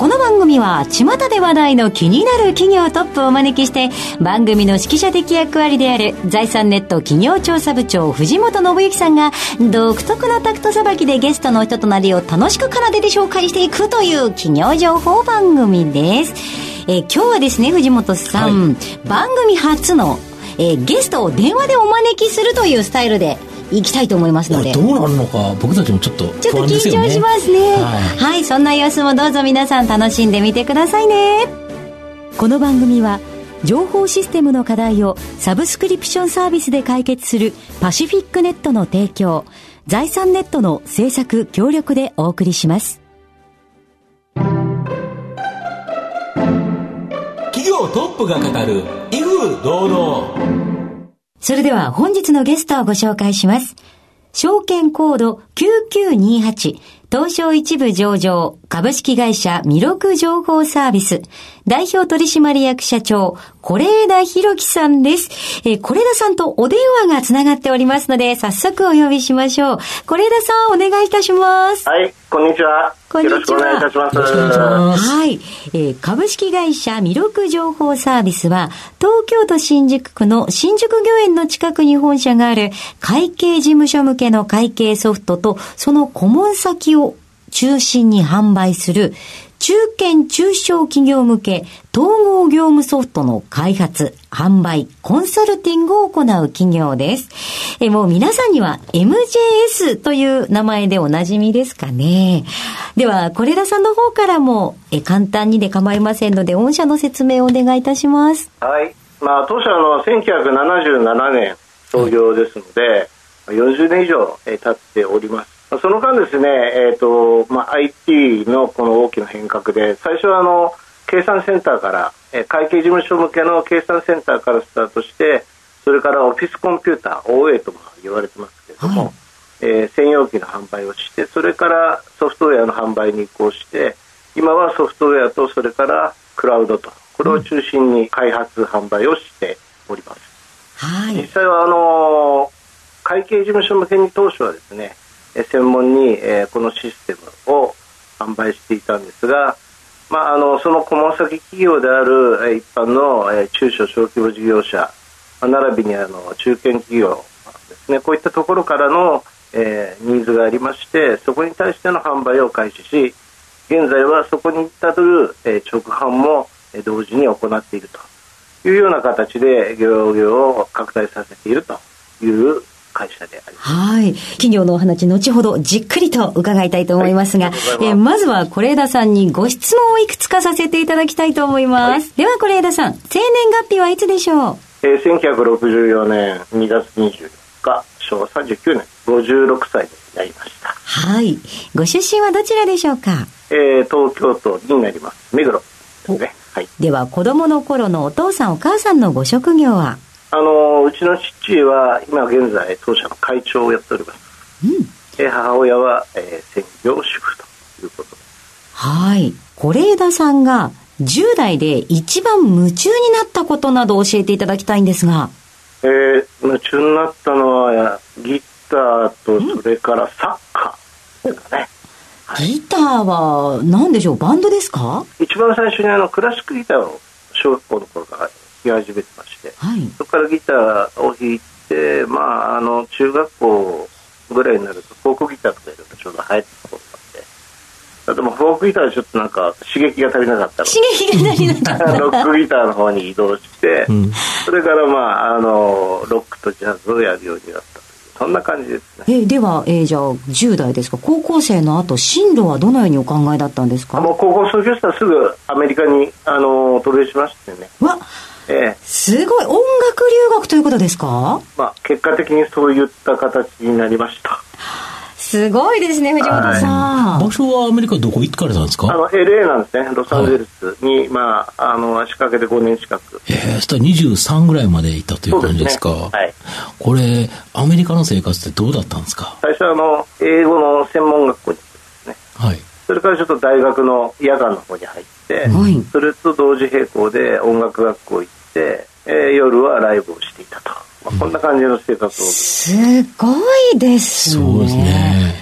この番組は巷で話題の気になる企業トップをお招きして番組の指揮者的役割である財産ネット企業調査部長藤本信之さんが独特のタクトさばきでゲストの人となりを楽しく奏でて紹介していくという企業情報番組です。え今日はですね藤本さん、はい、番組初のえゲストを電話でお招きするというスタイルでいきたいと思いますので。どうなるのか僕たちもちょっとちょっと緊張しますね、はい、はい、そんな様子もどうぞ皆さん楽しんでみてくださいね。この番組は情報システムの課題をサブスクリプションサービスで解決するパシフィックネットの提供財産ネットの制作協力でお送りします。企業トップが語る威風堂々それでは本日のゲストをご紹介します。証券コード9928東証一部上場株式会社ミロク情報サービス代表取締役社長是枝博樹さんです。えー、是枝さんとお電話がつながっておりますので早速お呼びしましょう。是枝さんお願いいたします。はい、こんにちは。こんにちは。よろしくお願いいたします。よろしくお願いします。はい。えー、株式会社ミロク情報サービスは、東京都新宿区の新宿御苑の近くに本社がある会計事務所向けの会計ソフトと、その顧問先を中心に販売する中堅中小企業向け統合業務ソフトの開発、販売、コンサルティングを行う企業です。えもう皆さんには MJS という名前でおなじみですかね。では、是枝さんの方からもえ簡単にで構いませんので、御社の説明をお願いいたします。はい。まあ、当社の1977年創業ですので、40年以上経っております。その間ですね、えーとまあ、IT のこの大きな変革で最初はあの計算センターから、えー、会計事務所向けの計算センターからスタートしてそれからオフィスコンピューター OA とも言われてますけれども、はい、えー、専用機の販売をしてそれからソフトウェアの販売に移行して今はソフトウェアとそれからクラウドとこれを中心に開発、販売をしております。はい、実際はあの会計事務所向けに当初はですね専門に、えこのシステムを販売していたんですが、まあ、あのその顧問先企業である、え一般の、え中小小規模事業者、まあ、並びにあの中堅企業ですね。こういったところからの、えー、ニーズがありましてそこに対しての販売を開始し現在はそこにたどる、え、直販も、え、同時に行っているというような形で業務を拡大させているという会社であります。はい。企業のお話、後ほどじっくりと伺いたいと思いますが、はい、えー、まずは是枝さんにご質問をいくつかさせていただきたいと思います。はい、では是枝さん、生年月日はいつでしょう？えー、1964年2月24日、昭和39年、56歳になりました。はい。ご出身はどちらでしょうか？えー、東京都になります。目黒ですね。はい。では、子供の頃のお父さんお母さんのご職業は？あのうちの父は今現在当社の会長をやっております、うん、え母親は、えー、専業主婦ということはい。是枝さんが10代で一番夢中になったことなど教えていただきたいんですが。えー、夢中になったのはギターとそれからサッカーですかね、はい、ギターは何でしょう？バンドですか？一番最初にあのクラシックギターを小学校の頃からき始めてまして、はい、そこからギターを弾いて、まあ、あの中学校ぐらいになるとフォークギターとかいろいろちょうど流行ってたことがあってでもフォークギターはちょっとなんか刺激が足りなかった刺激が足りなかった。ロックギターの方に移動して、うん、それからまああのロックとジャズをやるようになったそんな感じですね。えでは、えー、じゃあ10代ですか？高校生の後進路はどのようにお考えだったんですか？もう高校卒業したらすぐアメリカにあの渡米しましてね。わええ、すごい。音楽留学ということですか、まあ、結果的にそういった形になりました。すごいですね、藤本さん。場所はアメリカどこ？行かれたんですか？あの、LA なんですね。ロサンゼルスに、まあ、あの、足掛けて5年近く。ええそしたら23ぐらいまでいたという感じですか？すね。はい。これ、アメリカの生活ってどうだったんですか？最初はあの、英語の専門学校に行ってですね。はい。それからちょっと大学の夜間の方に入って、はい。それと同時並行で音楽学校行って、えー夜はライブをしていたと。まあ、こんな感じの生活を、すごいですね。そうですね。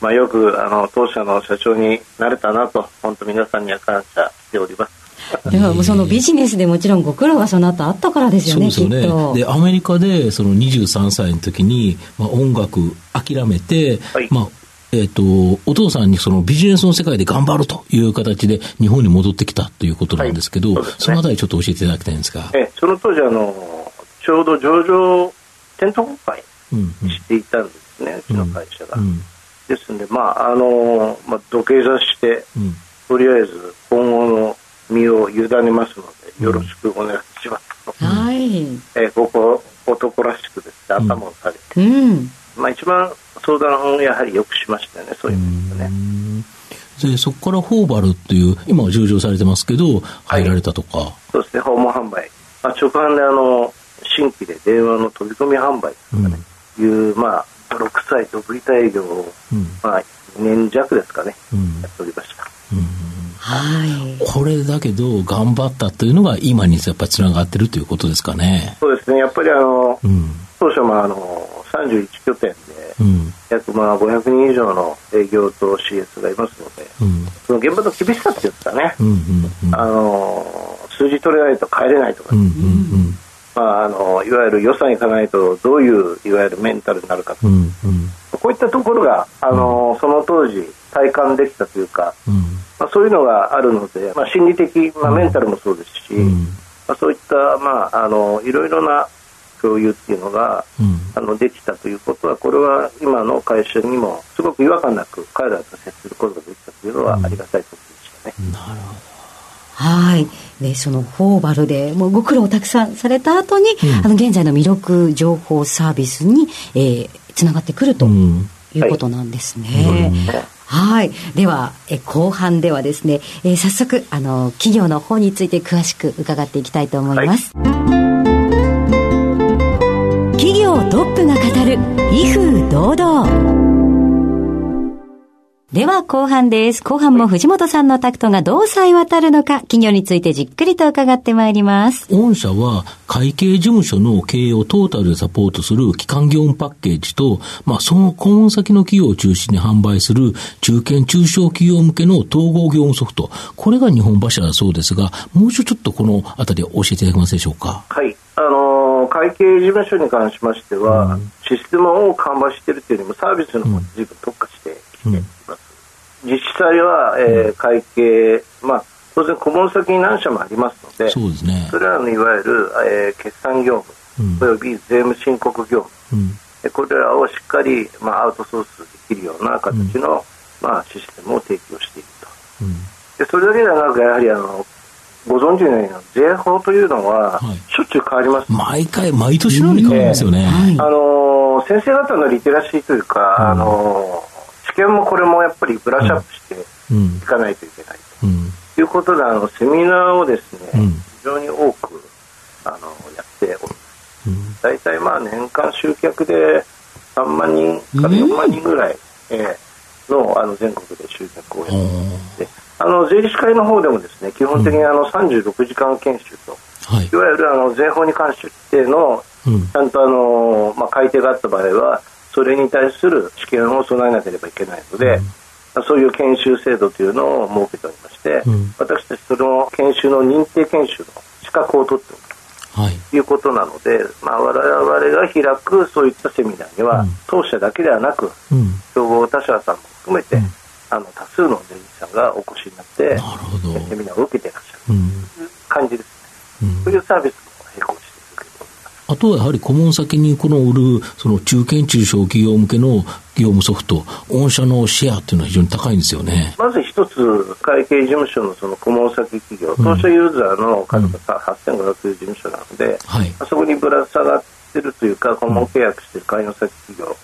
まあ、よく、あの、当社の社長になれたなと、本当皆さんには感謝しております。でももうそのビジネスでもちろんご苦労がその後あったからですよね、そうですよきっと。ね。で、アメリカでその23歳の時に、まあ、音楽諦めて、はいまあ、えっ、と、お父さんにそのビジネスの世界で頑張るという形で日本に戻ってきたということなんですけど、はいそねそのあたりちょっと教えていただきたいんですが。えその当時、あの、ちょうど上場、店頭公開うんうんしていたんですね、うちの会社が。うんですんで、まあ、あの、まあ、土下座して、うんとりあえず今後の身を委ねますので、よろしくお願いしますと。はい。えーここ、男らしくですね、頭を下げて、うん。まあ一番相談をやはりよくしましたよね、そういう意味でね。で、そこからフォーバルっていう、今は上場されてますけど、入られたとか。そうですね、訪問販売。まあ、直販であの、新規で電話の飛び込み販売とかね、いう、まあ、6歳独立営業を、うんまあ、2年弱ですかね、うんやっておりました。はい。これだけど、頑張ったというのが今にやっぱりつながってるということですかね。そうですね、やっぱりあの、うん。当初もあの、31拠点で、うん。約まあ500人以上の営業と CS がいますので、うん。その現場の厳しさっていうんですかね、うん。うん。うん。あの数字取れないと帰れないとか、うん。うん。まあ、あのいわゆる予算いかないとどういういわゆるメンタルになるかと、うん。うん。こういったところが、あのその当時体感できたというか、うん。まあ、そういうのがあるので、まあ、心理的、まあ、メンタルもそうですし、うん。まあ、そういった、まあ、あのいろいろな共有っていうのが、うん。あのできたということは、これは今の会社にもすごく違和感なく彼らと接することができたというのはありがたいことでしたね。なるほはい。で、そのフォーバルで、もうご苦労をたくさんされた後に、うんあの、現在の魅力情報サービスに、えー、つながってくるとど。うん。いうことなんですね。はい。では、え後半ではですね、えー早速、あの、企業の方について詳しく伺っていきたいと思います。企業トップが語る、威風堂々。では後半です。後半も藤本さんのタクトがどうさえ渡るのか、企業についてじっくりと伺ってまいります。御社は会計事務所の経営をトータルでサポートする基幹業務パッケージと、まあ、その顧問先の企業を中心に販売する中堅中小企業向けの統合業務ソフト。これが日本柱だそうですが、もう一度ちょっとこのあたり教えていただけますでしょうか？はい、あのー会計事務所に関しましては、システムを緩和しているというよりも、サービスの方に随分特化してきています。実際は、えー会計、まあ、当然、顧問先に何社もありますので、そうですね。それらのいわゆる、えー決算業うん務、および税務申告業務、うん。えこれらをしっかり、まあ、アウトソースできるような形の、まあ、システムを提供していると。うん。でそれだけではなく、やはりあのご存知のように税法というのは、はいしょっちゅう変わります。毎回、毎年のように変わりますよね。はいあの先生方のリテラシーというか、うんあの知見もこれもやっぱりブラッシュアップしてうんい。かないといけないうん。ということで、あのセミナーをですね、うん非常に多くあのやっております。うん。大体まあ年間集客で3万人から4万人ぐらい、えーのあの全国で集客をやってであの税理士会の方でもですね基本的にあの36時間研修と、はいい。わゆるあの税法に関してのうんちゃんとあの、まあ、改定があった場合はそれに対する試験を備えなければいけないので、まあそういう研修制度というのを設けておりまして、うん私たちその研修の認定研修の資格を取っておるはい。ということなので、まあ、我々が開くそういったセミナーには、うん当社だけではなくうん。競合他社さんも含めて、うんあの多数の税理士さんがお越しになってなるほど。セミナーを受けていらっしゃるうん。という感じですね。うんそういうサービスも並行して受けております。あとはやはり顧問先にこの売る、その中堅中小企業向けの業務ソフト、御社のシェアっていうのは非常に高いんですよね。まず一つ、会計事務所のその顧問先企業、当社ユーザーの数がさ8500事務所なので、はい。あそこにぶら下がってるというか、顧問契約している会員先企業、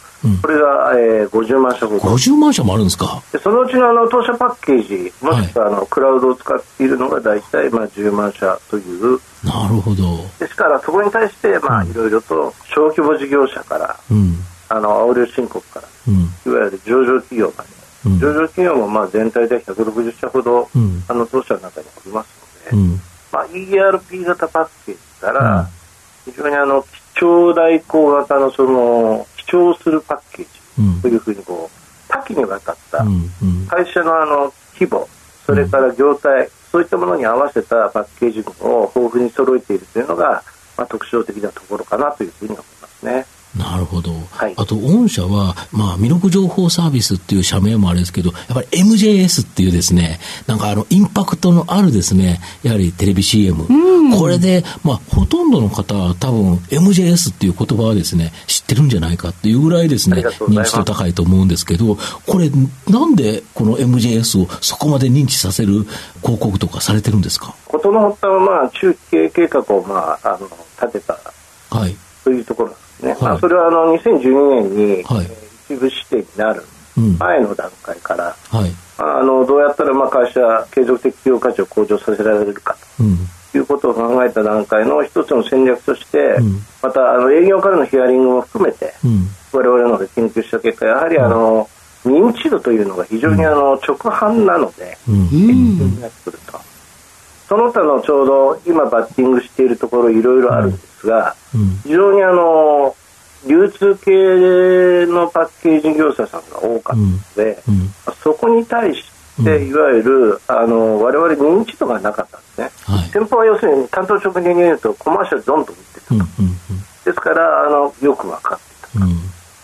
これが、えー、50万社ほど。50万社もあるんですか？でそのうちのあの当社パッケージ、もしくはあの、クラウドを使っているのが大体まあ10万社という。なるほど。ですから、そこに対して、まあ、いろいろと小規模事業者から、うん、あの、青料申告から、うん、いわゆる上場企業まで、うん、上場企業もまあ全体で160社ほど、あの当社の中におりますので、まあ、ERP 型パッケージから、非常にあの基調代行型のその記帳するパッケージというふうにこう多岐にわたった会社のあの規模それから業態そういったものに合わせたパッケージを豊富に揃えているというのが、まあ、特徴的なところかなというふうに思いますね。なるほど。はい、あと、御社は、まあ、魅力情報サービスっていう社名もあれですけど、やっぱり MJS っていうですね、なんかあの、インパクトのあるですね、やはりテレビ CM。これで、まあ、ほとんどの方は多分 MJS っていう言葉はですね、知ってるんじゃないかっていうぐらいですね、認知度高いと思うんですけど、これ、なんでこの MJS をそこまで認知させる広告とかされてるんですか？事の発端は、まあ、中期経営計画を、まあ、あの、立てた。はい。というところですね、はい、まあ、それはあの2012年に、はい、一部指定になる前の段階から、うん、はい、あのどうやったらまあ会社継続的企業価値を向上させられるかということを考えた段階の一つの戦略として、うん、またあの営業からのヒアリングも含めて、うん、我々ので研究した結果やはりあの、認知度というのが非常にあの直販なので、うん、になってくると。その他のちょうど今バッティングしているところいろいろあるんですが、うん、非常にあの流通系のパッケージ業者さんが多かったので、うん、そこに対していわゆるあの我々認知度がなかったんですね、はい、店舗は要するに担当直入に言うとコマーシャルどんどん売ってたと、うんうんうん、ですからあのよく分かってたと、うん、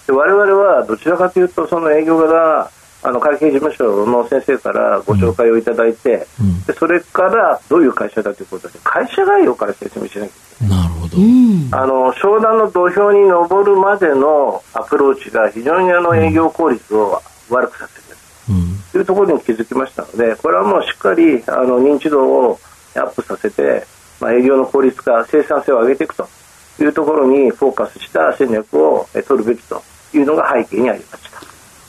で我々はどちらかというとその営業があの会計事務所の先生からご紹介をいただいて、うん、でそれからどういう会社だということで会社概要から説明しなきゃいけない。なるほど。あの商談の土俵に上るまでのアプローチが非常にあの営業効率を悪くさせている、うん、というところに気づきましたのでこれはもうしっかりあの認知度をアップさせて、まあ、営業の効率化生産性を上げていくというところにフォーカスした戦略を取るべきというのが背景にありました。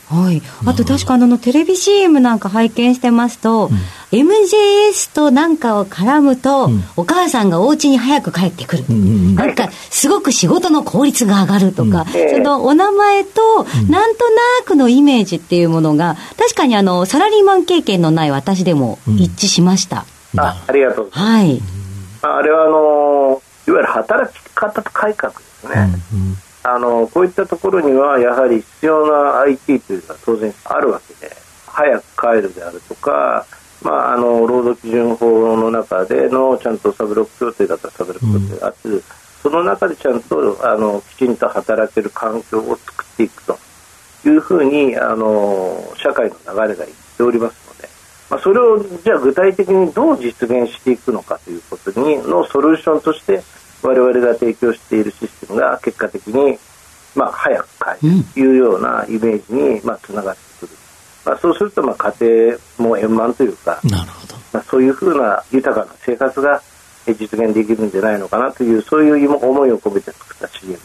はい。あと確かあの、テレビ CM なんか拝見してますと、うん、MJS となんかを絡むと、うん、お母さんがお家に早く帰ってくる。うんうんうん、なんか、すごく仕事の効率が上がるとか、うん、そのお名前と、なんとなくのイメージっていうものが、確かにあの、サラリーマン経験のない私でも一致しました。あ、ありがとうはい。あれはあの、いわゆる働き方改革ですね。うんあのこういったところにはやはり必要な IT というのは当然あるわけで早く帰るであるとか、まあ、あの労働基準法の中でのちゃんとサブロック協定だったらサブロック協定があって、うん、その中でちゃんとあのきちんと働ける環境を作っていくというふうにあの社会の流れがいっておりますので、まあ、それをじゃあ具体的にどう実現していくのかということにのソリューションとして我々が提供しているシステムが結果的に、まあ、早く帰るというようなイメージに、まあ、つながってくる、まあ、そうすると、まあ、家庭も円満というかなるほど、まあ、そういうふうな豊かな生活が実現できるんじゃないのかなというそういう思いを込めて作った CM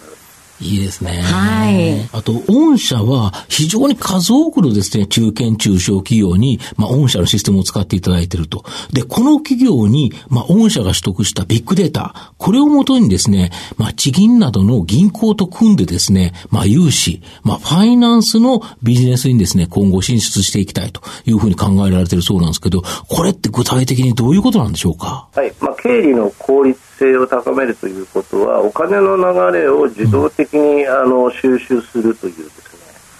いいですね。はい。あと、御社は非常に数多くのですね、中堅中小企業に、まあ、御社のシステムを使っていただいていると。で、この企業に、まあ、御社が取得したビッグデータ、これをもとにですね、まあ、地銀などの銀行と組んでですね、まあ、融資、まあ、ファイナンスのビジネスにですね、今後進出していきたいというふうに考えられているそうなんですけど、これって具体的にどういうことなんでしょうか？はい。まあ、経理の効率性を高めるということは、お金の流れを自動的に、あの収集するというですね、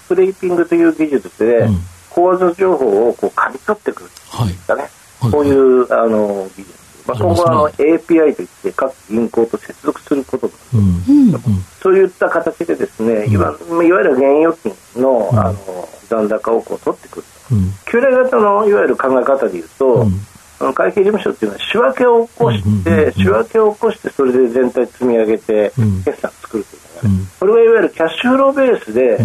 スレーピングという技術で、口座情報をこう刈り取ってくるんですかね、はい、こういうあの技術。まあ、今後はあの API といって各銀行と接続することが、うん、そういった形でですね、うん、いわいわゆる現預金の,、あの残高をこう取ってくる。と、うん、旧来型のいわゆる考え方でいうと、会計事務所っていうのは仕分けを起こして、仕分けを起こしてそれで全体積み上げて決算を作るというのが、ね、これはいわゆるキャッシュフローベースで、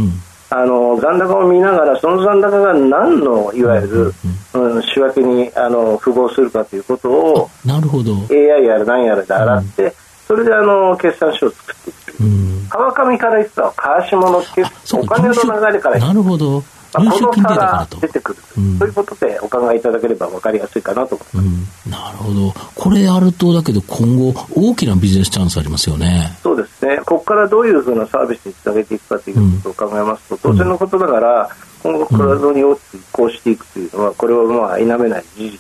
あの残高を見ながらその残高が何のいわゆる、うん、仕分けにあの符合するかということをなるほど。AI やら何やらで洗って、それであの決算書を作っていく、うん、川上から言ってた川下のお金の流れからなるほどまあ、この差が出てくる、うん、そういうことでお考えいただければ分かりやすいかなと思います、うん、なるほど、これやると、だけど今後、大きなビジネスチャンスありますよね。そうですね、ここからどういうふうなサービスにつなげていくかということを考えますと、うん、当然のことながら、今後、クラウドに大きく移行していくというのは、これはまあ否めない事実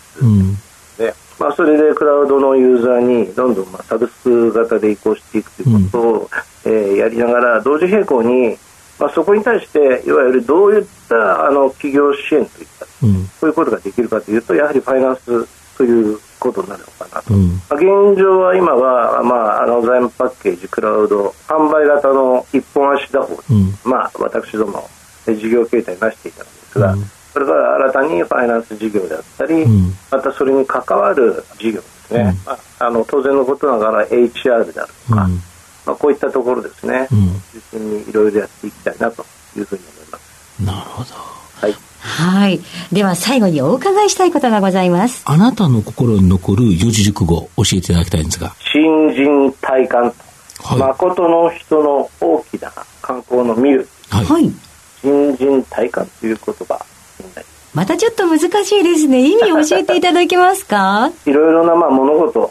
で、まあ、それでクラウドのユーザーにどんどんまあサブスク型で移行していくということを、えー、やりながら、同時並行にまあ、そこに対していわゆるどういったあの企業支援といった、うん、そういうことができるかというとやはりファイナンスということになるのかなと、うん、まあ、現状は今は、まあ、あの財務パッケージクラウド販売型の一本足打法、うん、まあ、私ども事業形態なしていたんですが、それから新たにファイナンス事業であったり、またそれに関わる事業ですね、まあ、あの当然のことながら HR であるとか、まあ、こういったところですね、うん、中心にいろいろやっていきたいなというふうに思います。なるほど。はい。はい。では最後にお伺いしたいことがございます。あなたの心に残る四字熟語教えていただきたいんですが。新人体感はい、誠の人の大きな観光の見る。はい。新人体感という言葉。またちょっと難しいですね。意味を教えていただけますか？いろいろなまあ物事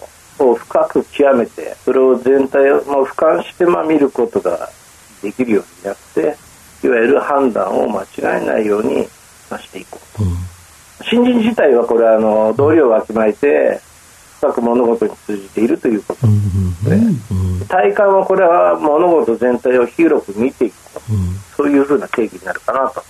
を深く極めてそれを全体をもう俯瞰してまあ見ることができるようになっていわゆる判断を間違えないようにしていこう。と、うん、新人自体はこれはあの道理をわきまえて深く物事に通じているということ。ですね、うんうん、体感はこれは物事全体を広く見ていく、そういうふうな定義になるかなと。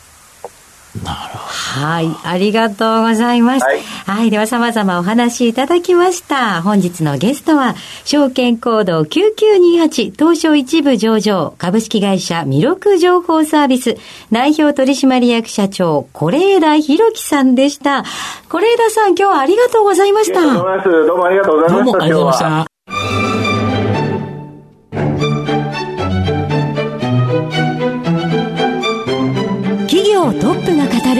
はい、ありがとうございます。はい、はい、では様々お話しいただきました。本日のゲストは、証券コード9928東証一部上場株式会社ミロク情報サービス代表取締役社長、是枝博樹さんでした。是枝さん、今日はありがとうございました。どうもありがとうございました。どうもありがとうございました。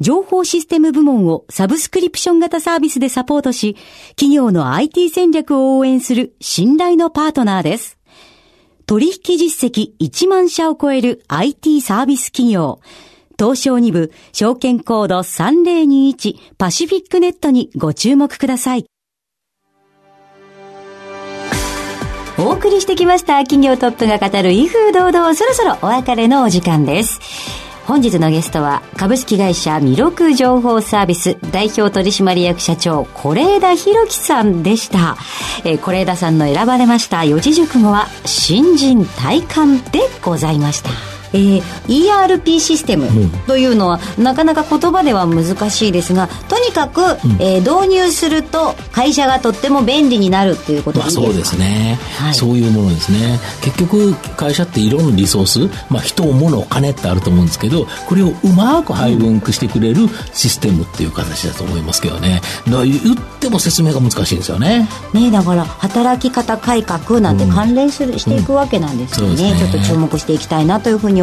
情報システム部門をサブスクリプション型サービスでサポートし、企業の IT 戦略を応援する信頼のパートナーです。取引実績1万社を超える IT サービス企業。東証2部証券コード3021パシフィックネットにご注目ください。お送りしてきました企業トップが語る威風堂々そろそろお別れのお時間です。本日のゲストは株式会社ミロク情報サービス代表取締役社長是枝裕樹さんでした、え、是枝さんの選ばれました四字熟語は新人体感でございました。えー、ERP システムというのは、うん、なかなか言葉では難しいですがとにかく、うん、えー、導入すると会社がとっても便利になるっていうことですか、まあ、そうですね、はい、そういうものですね。結局会社っていろんなリソース、まあ、人物お金ってあると思うんですけどこれをうまく配分してくれるシステムっていう形だと思いますけどね。言っても説明が難しいんですよね。ねだから働き方改革なんて関連する、うん、していくわけなんですよね。ね、ちょっと注目していきたいなというふうに